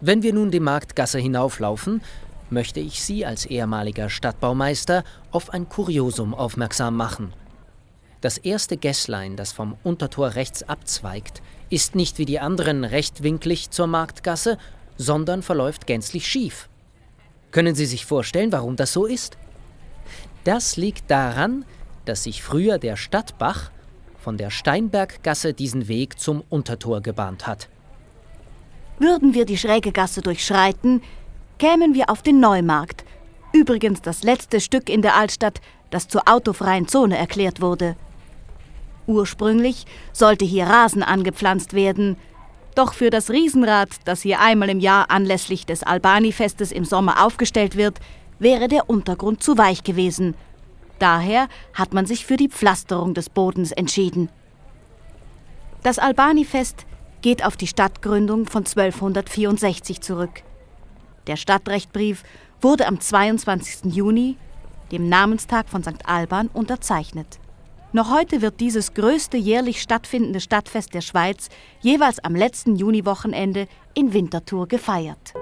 Wenn wir nun die Marktgasse hinauflaufen, möchte ich Sie als ehemaliger Stadtbaumeister auf ein Kuriosum aufmerksam machen. Das erste Gässlein, das vom Untertor rechts abzweigt, ist nicht wie die anderen rechtwinklig zur Marktgasse, sondern verläuft gänzlich schief. Können Sie sich vorstellen, warum das so ist? Das liegt daran, dass sich früher der Stadtbach von der Steinberggasse diesen Weg zum Untertor gebahnt hat. Würden wir die schräge Gasse durchschreiten, kämen wir auf den Neumarkt, übrigens das letzte Stück in der Altstadt, das zur autofreien Zone erklärt wurde. Ursprünglich sollte hier Rasen angepflanzt werden, doch für das Riesenrad, das hier einmal im Jahr anlässlich des Albani-Festes im Sommer aufgestellt wird, wäre der Untergrund zu weich gewesen. Daher hat man sich für die Pflasterung des Bodens entschieden. Das Albani-Fest geht auf die Stadtgründung von 1264 zurück. Der Stadtrechtbrief wurde am 22. Juni, dem Namenstag von St. Alban, unterzeichnet. Noch heute wird dieses größte jährlich stattfindende Stadtfest der Schweiz jeweils am letzten Juniwochenende in Winterthur gefeiert.